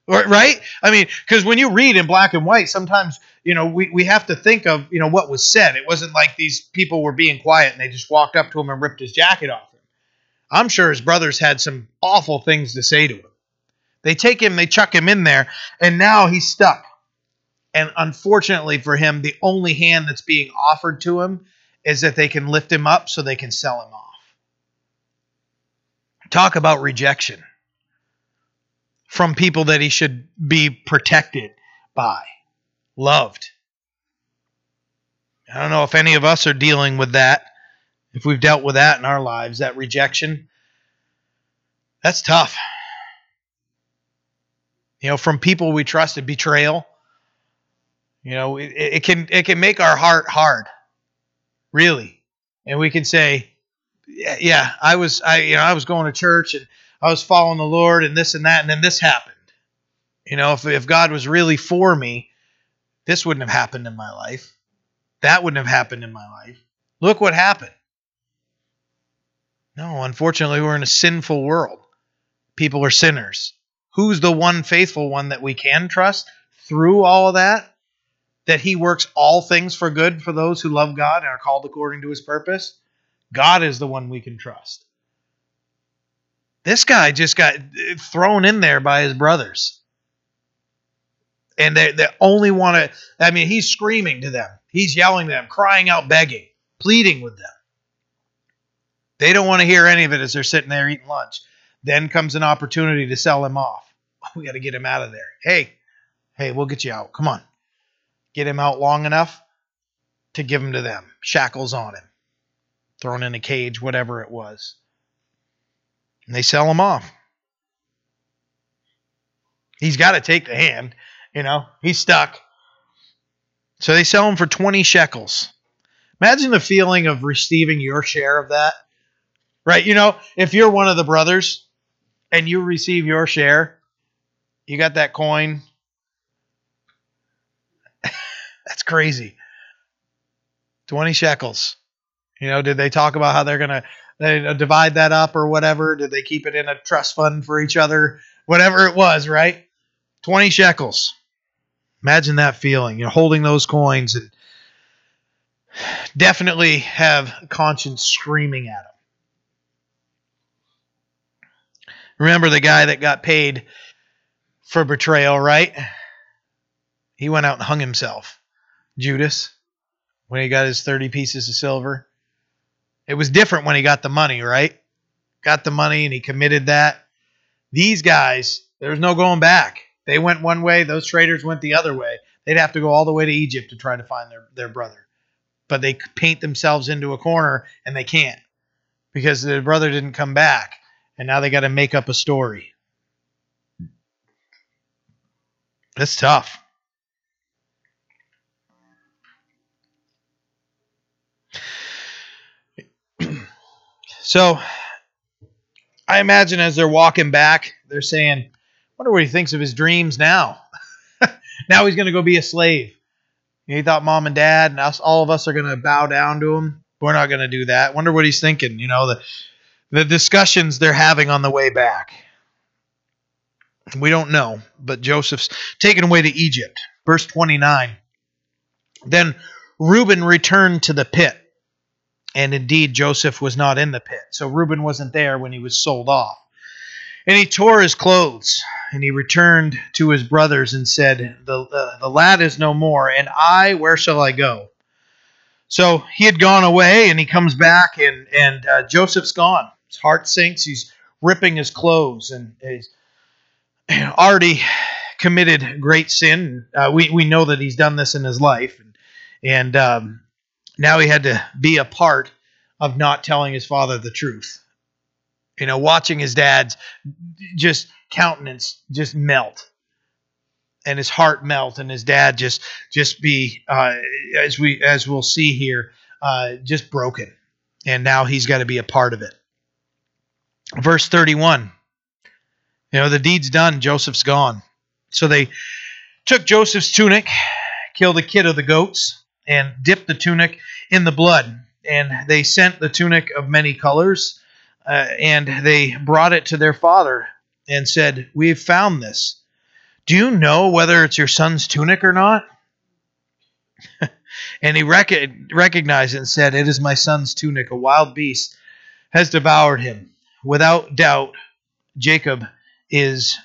S1: Right? I mean, because when you read in black and white, sometimes, you know, we, we have to think of, you know, what was said. It wasn't like these people were being quiet and they just walked up to him and ripped his jacket off him. I'm sure his brothers had some awful things to say to him. They take him, they chuck him in there, and now he's stuck. And unfortunately for him, the only hand that's being offered to him is that they can lift him up so they can sell him off. Talk about rejection from people that he should be protected by, loved. I don't know if any of us are dealing with that, if we've dealt with that in our lives, that rejection. That's tough. You know, from people we trusted, betrayal. You know, it, it can it can make our heart hard, really, and we can say, yeah, I was I you know I was going to church and I was following the Lord and this and that and then this happened. You know, if if God was really for me, this wouldn't have happened in my life. That wouldn't have happened in my life. Look what happened. No, unfortunately, we're in a sinful world. People are sinners. Who's the one faithful one that we can trust through all of that? That he works all things for good for those who love God and are called according to his purpose? God is the one we can trust. This guy just got thrown in there by his brothers. And they, they only want to, I mean, he's screaming to them. He's yelling them, crying out, begging, pleading with them. They don't want to hear any of it as they're sitting there eating lunch. Then comes an opportunity to sell him off. We got to get him out of there. Hey, hey, we'll get you out. Come on. Get him out long enough to give him to them. Shackles on him thrown in a cage, whatever it was. And they sell him off. He's got to take the hand, you know, he's stuck. So they sell him for 20 shekels. Imagine the feeling of receiving your share of that. Right? You know, if you're one of the brothers and you receive your share, you got that coin. That's crazy. 20 shekels. You know, did they talk about how they're to they uh, divide that up or whatever? Did they keep it in a trust fund for each other? Whatever it was, right? 20 shekels. Imagine that feeling, you know, holding those coins and definitely have conscience screaming at them. Remember the guy that got paid for betrayal, right? He went out and hung himself. Judas, when he got his 30 pieces of silver. It was different when he got the money, right? Got the money and he committed that. These guys, there's no going back. They went one way, those traders went the other way. They'd have to go all the way to Egypt to try to find their, their brother. But they paint themselves into a corner and they can't because their brother didn't come back. And now they got to make up a story. That's tough. So I imagine as they're walking back, they're saying, wonder what he thinks of his dreams now. now he's going to go be a slave. He thought mom and dad and us, all of us are going to bow down to him. We're not going to do that. Wonder what he's thinking. You know, the, the discussions they're having on the way back. We don't know, but Joseph's taken away to Egypt. Verse 29. Then Reuben returned to the pit and indeed, Joseph was not in the pit. So Reuben wasn't there when he was sold off. And he tore his clothes, and he returned to his brothers and said, the, the, the lad is no more, and I, where shall I go? So he had gone away, and he comes back, and, and uh, Joseph's gone. His heart sinks. He's ripping his clothes, and he's already committed great sin. Uh, we, we know that he's done this in his life. And, and um, now he had to be a part of not telling his father the truth. You know, watching his dad's just countenance just melt. And his heart melt and his dad just just be uh, as we as we'll see here uh, just broken. And now he's got to be a part of it. Verse 31 you know the deed's done joseph's gone. So they took joseph's tunic killed a kid of the goats and dipped the tunic in the blood. And they sent the tunic of many colors, uh, and they brought it to their father and said, We have found this. Do you know whether it's your son's tunic or not? and he rec- recognized it and said, It is my son's tunic. A wild beast has devoured him. Without doubt, Jacob is.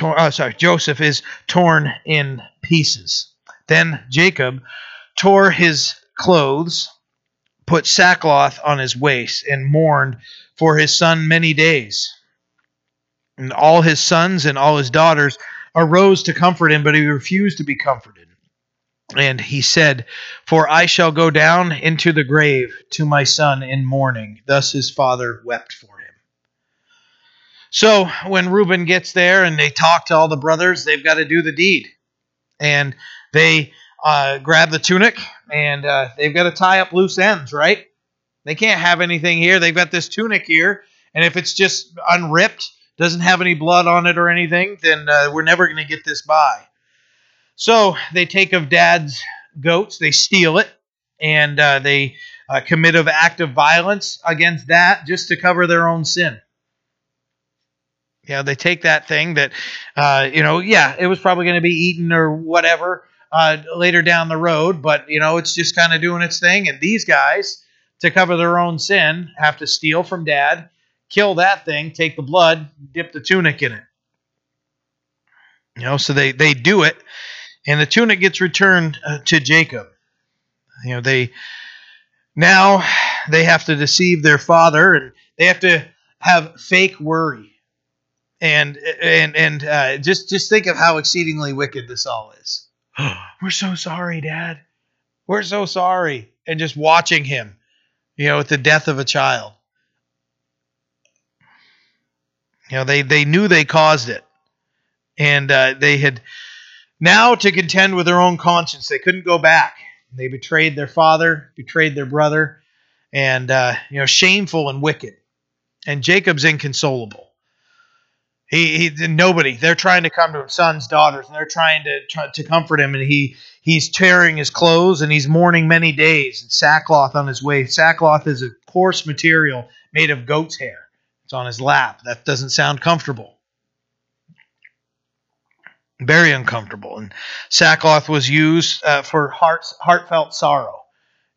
S1: Oh, sorry, Joseph is torn in pieces. Then Jacob tore his clothes, put sackcloth on his waist, and mourned for his son many days. And all his sons and all his daughters arose to comfort him, but he refused to be comforted. And he said, For I shall go down into the grave to my son in mourning. Thus his father wept for him. So when Reuben gets there and they talk to all the brothers, they've got to do the deed. And they uh, grab the tunic and uh, they've got to tie up loose ends, right? They can't have anything here. They've got this tunic here. And if it's just unripped, doesn't have any blood on it or anything, then uh, we're never going to get this by. So they take of dad's goats, they steal it, and uh, they uh, commit an act of violence against that just to cover their own sin. Yeah, they take that thing that, uh, you know, yeah, it was probably going to be eaten or whatever uh, later down the road, but, you know, it's just kind of doing its thing. And these guys, to cover their own sin, have to steal from dad, kill that thing, take the blood, dip the tunic in it. You know, so they, they do it, and the tunic gets returned uh, to Jacob. You know, they now they have to deceive their father, and they have to have fake worry and and and uh, just just think of how exceedingly wicked this all is. We're so sorry, Dad. We're so sorry, and just watching him, you know, with the death of a child. You know, they they knew they caused it, and uh, they had now to contend with their own conscience. They couldn't go back. They betrayed their father, betrayed their brother, and uh, you know, shameful and wicked. And Jacob's inconsolable. He, he nobody. They're trying to come to him, sons, daughters, and they're trying to to comfort him. And he he's tearing his clothes and he's mourning many days. And sackcloth on his way. Sackcloth is a coarse material made of goat's hair. It's on his lap. That doesn't sound comfortable. Very uncomfortable. And sackcloth was used uh, for heart, heartfelt sorrow.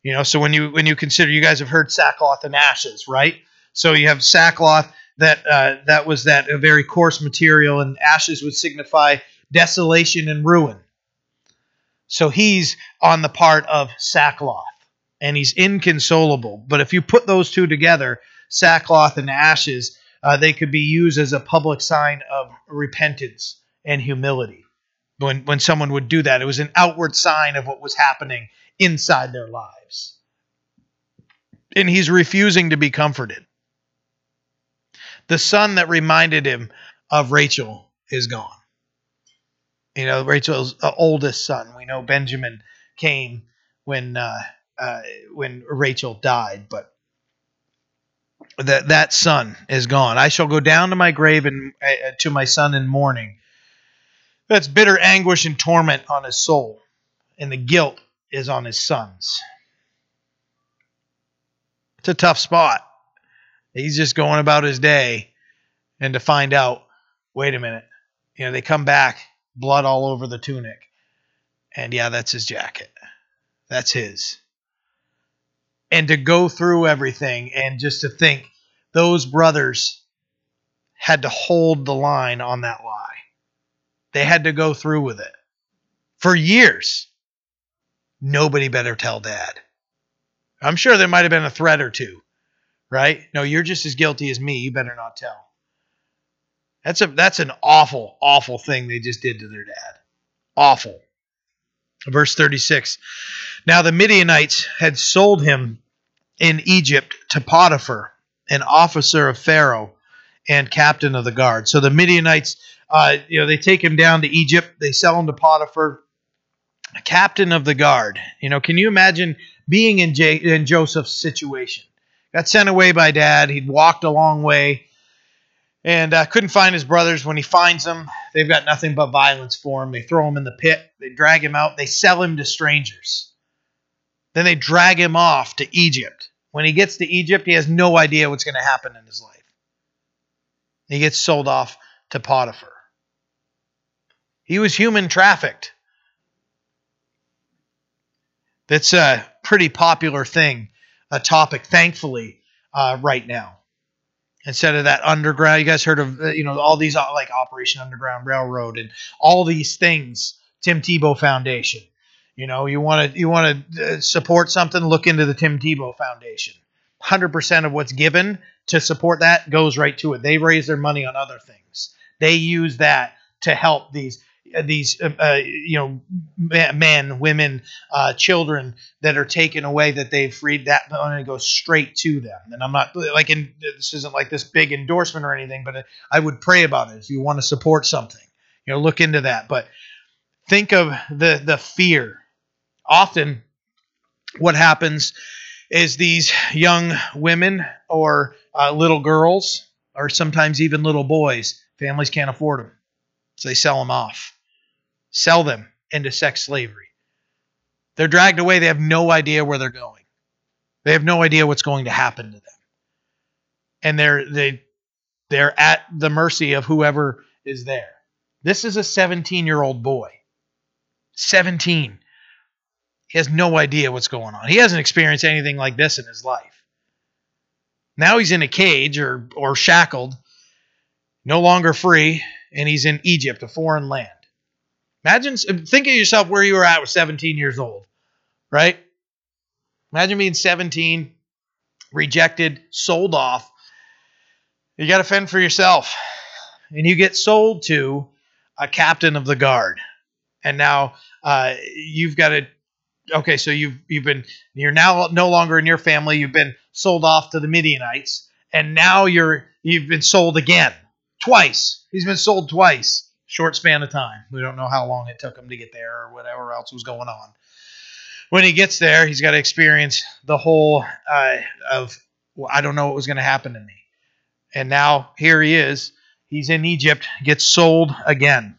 S1: You know, so when you when you consider, you guys have heard sackcloth and ashes, right? So you have sackcloth that uh, that was that a very coarse material, and ashes would signify desolation and ruin. So he's on the part of sackcloth, and he's inconsolable. But if you put those two together, sackcloth and ashes, uh, they could be used as a public sign of repentance and humility. When when someone would do that, it was an outward sign of what was happening inside their lives. And he's refusing to be comforted. The son that reminded him of Rachel is gone. You know, Rachel's uh, oldest son. We know Benjamin came when uh, uh, when Rachel died, but that that son is gone. I shall go down to my grave and uh, to my son in mourning. That's bitter anguish and torment on his soul, and the guilt is on his sons. It's a tough spot. He's just going about his day, and to find out, wait a minute, you know, they come back, blood all over the tunic, and yeah, that's his jacket. That's his. And to go through everything and just to think those brothers had to hold the line on that lie. They had to go through with it for years. Nobody better tell dad. I'm sure there might have been a threat or two right? No, you're just as guilty as me. You better not tell. That's a that's an awful, awful thing they just did to their dad. Awful. Verse 36. Now the Midianites had sold him in Egypt to Potiphar, an officer of Pharaoh and captain of the guard. So the Midianites, uh, you know, they take him down to Egypt. They sell him to Potiphar, a captain of the guard. You know, can you imagine being in, J- in Joseph's situation? Got sent away by dad. He'd walked a long way and uh, couldn't find his brothers. When he finds them, they've got nothing but violence for him. They throw him in the pit, they drag him out, they sell him to strangers. Then they drag him off to Egypt. When he gets to Egypt, he has no idea what's going to happen in his life. He gets sold off to Potiphar. He was human trafficked. That's a pretty popular thing a topic, thankfully, uh, right now. Instead of that underground, you guys heard of uh, you know all these uh, like Operation Underground Railroad and all these things. Tim Tebow Foundation. You know, you want to you want to uh, support something, look into the Tim Tebow Foundation. Hundred percent of what's given to support that goes right to it. They raise their money on other things. They use that to help these these uh, uh, you know men, women, uh, children that are taken away that they've freed. That money goes straight to them. And I'm not like in this isn't like this big endorsement or anything, but I would pray about it if you want to support something. You know, look into that. But think of the the fear. Often, what happens is these young women or uh, little girls, or sometimes even little boys, families can't afford them, so they sell them off sell them into sex slavery. They're dragged away. They have no idea where they're going. They have no idea what's going to happen to them. And they're they they're at the mercy of whoever is there. This is a 17-year-old boy. 17. He has no idea what's going on. He hasn't experienced anything like this in his life. Now he's in a cage or or shackled, no longer free, and he's in Egypt, a foreign land. Imagine, think of yourself where you were at with 17 years old, right? Imagine being 17, rejected, sold off. You got to fend for yourself. And you get sold to a captain of the guard. And now uh, you've got to okay, so you've you've been you're now no longer in your family. You've been sold off to the Midianites, and now you're you've been sold again twice. He's been sold twice short span of time. We don't know how long it took him to get there or whatever else was going on. When he gets there, he's got to experience the whole uh, of well, I don't know what was going to happen to me. And now here he is. He's in Egypt, gets sold again.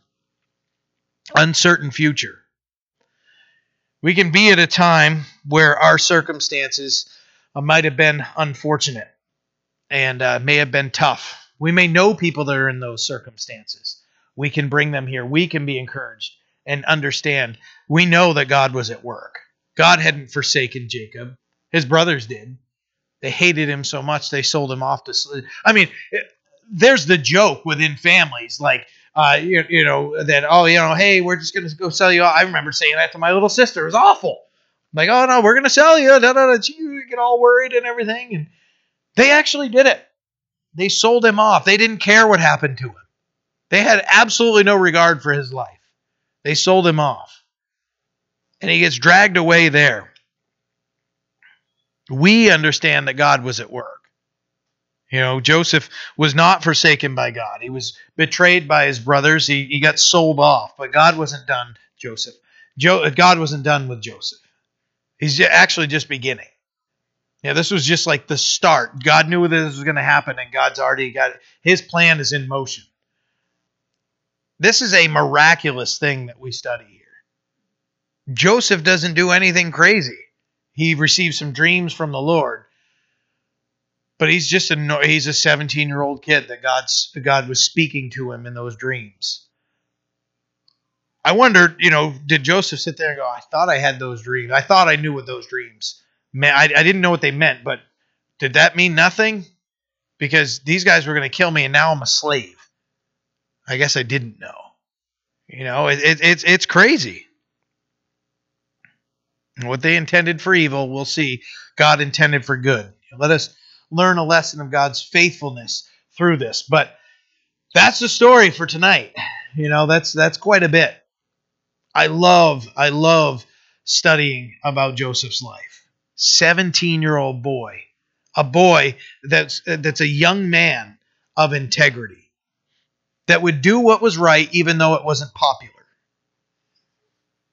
S1: Uncertain future. We can be at a time where our circumstances uh, might have been unfortunate and uh, may have been tough. We may know people that are in those circumstances we can bring them here. We can be encouraged and understand. We know that God was at work. God hadn't forsaken Jacob. His brothers did. They hated him so much they sold him off to. I mean, there's the joke within families, like uh, you, you know that oh you know hey we're just gonna go sell you. I remember saying that to my little sister. It was awful. Like oh no we're gonna sell you. Da, da, da. You get all worried and everything, and they actually did it. They sold him off. They didn't care what happened to him. They had absolutely no regard for his life. They sold him off. And he gets dragged away there. We understand that God was at work. You know, Joseph was not forsaken by God. He was betrayed by his brothers. He, he got sold off, but God wasn't done, Joseph. Jo- God wasn't done with Joseph. He's actually just beginning. Yeah, this was just like the start. God knew this was going to happen, and God's already got it. His plan is in motion. This is a miraculous thing that we study here. Joseph doesn't do anything crazy. He receives some dreams from the Lord, but he's just a he's a 17 year old kid that God's God was speaking to him in those dreams. I wondered, you know, did Joseph sit there and go, I thought I had those dreams. I thought I knew what those dreams meant. I, I didn't know what they meant, but did that mean nothing? Because these guys were going to kill me and now I'm a slave. I guess I didn't know. You know, it, it, it's it's crazy. What they intended for evil, we'll see. God intended for good. Let us learn a lesson of God's faithfulness through this. But that's the story for tonight. You know, that's that's quite a bit. I love I love studying about Joseph's life. 17-year-old boy, a boy that's that's a young man of integrity that would do what was right even though it wasn't popular.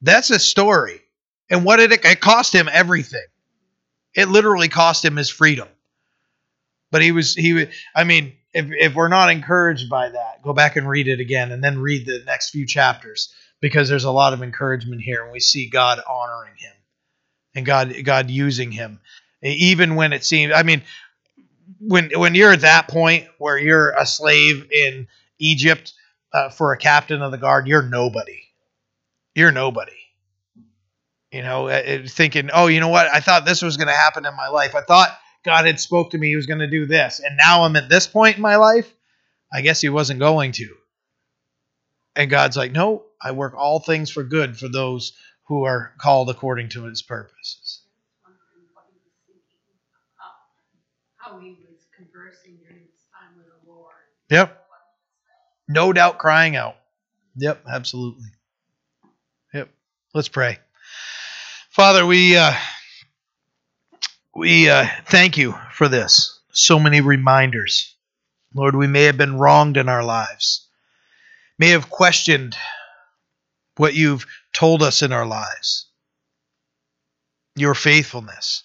S1: That's a story. And what did it, it cost him everything? It literally cost him his freedom. But he was he I mean, if if we're not encouraged by that, go back and read it again and then read the next few chapters because there's a lot of encouragement here and we see God honoring him and God God using him even when it seems I mean when when you're at that point where you're a slave in Egypt uh, for a captain of the guard, you're nobody. You're nobody. You know, uh, uh, thinking, oh, you know what? I thought this was going to happen in my life. I thought God had spoke to me. He was going to do this, and now I'm at this point in my life. I guess He wasn't going to. And God's like, no, I work all things for good for those who are called according to His purposes. How he was conversing during his time with the Lord. Yep no doubt crying out. Yep, absolutely. Yep. Let's pray. Father, we uh, we uh, thank you for this. So many reminders. Lord, we may have been wronged in our lives, may have questioned what you've told us in our lives, your faithfulness.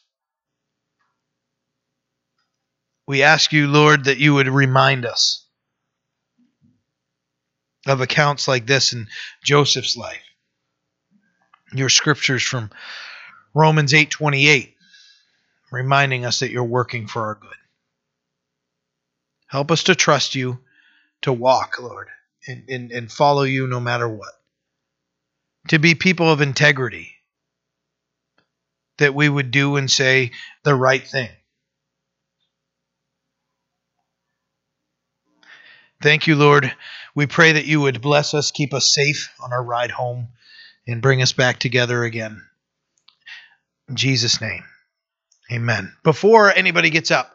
S1: We ask you, Lord, that you would remind us of accounts like this in Joseph's life. Your scriptures from Romans 8:28 reminding us that you're working for our good. Help us to trust you, to walk, Lord, and, and, and follow you no matter what. To be people of integrity, that we would do and say the right thing. Thank you, Lord. We pray that you would bless us, keep us safe on our ride home, and bring us back together again. In Jesus' name, amen. Before anybody gets up,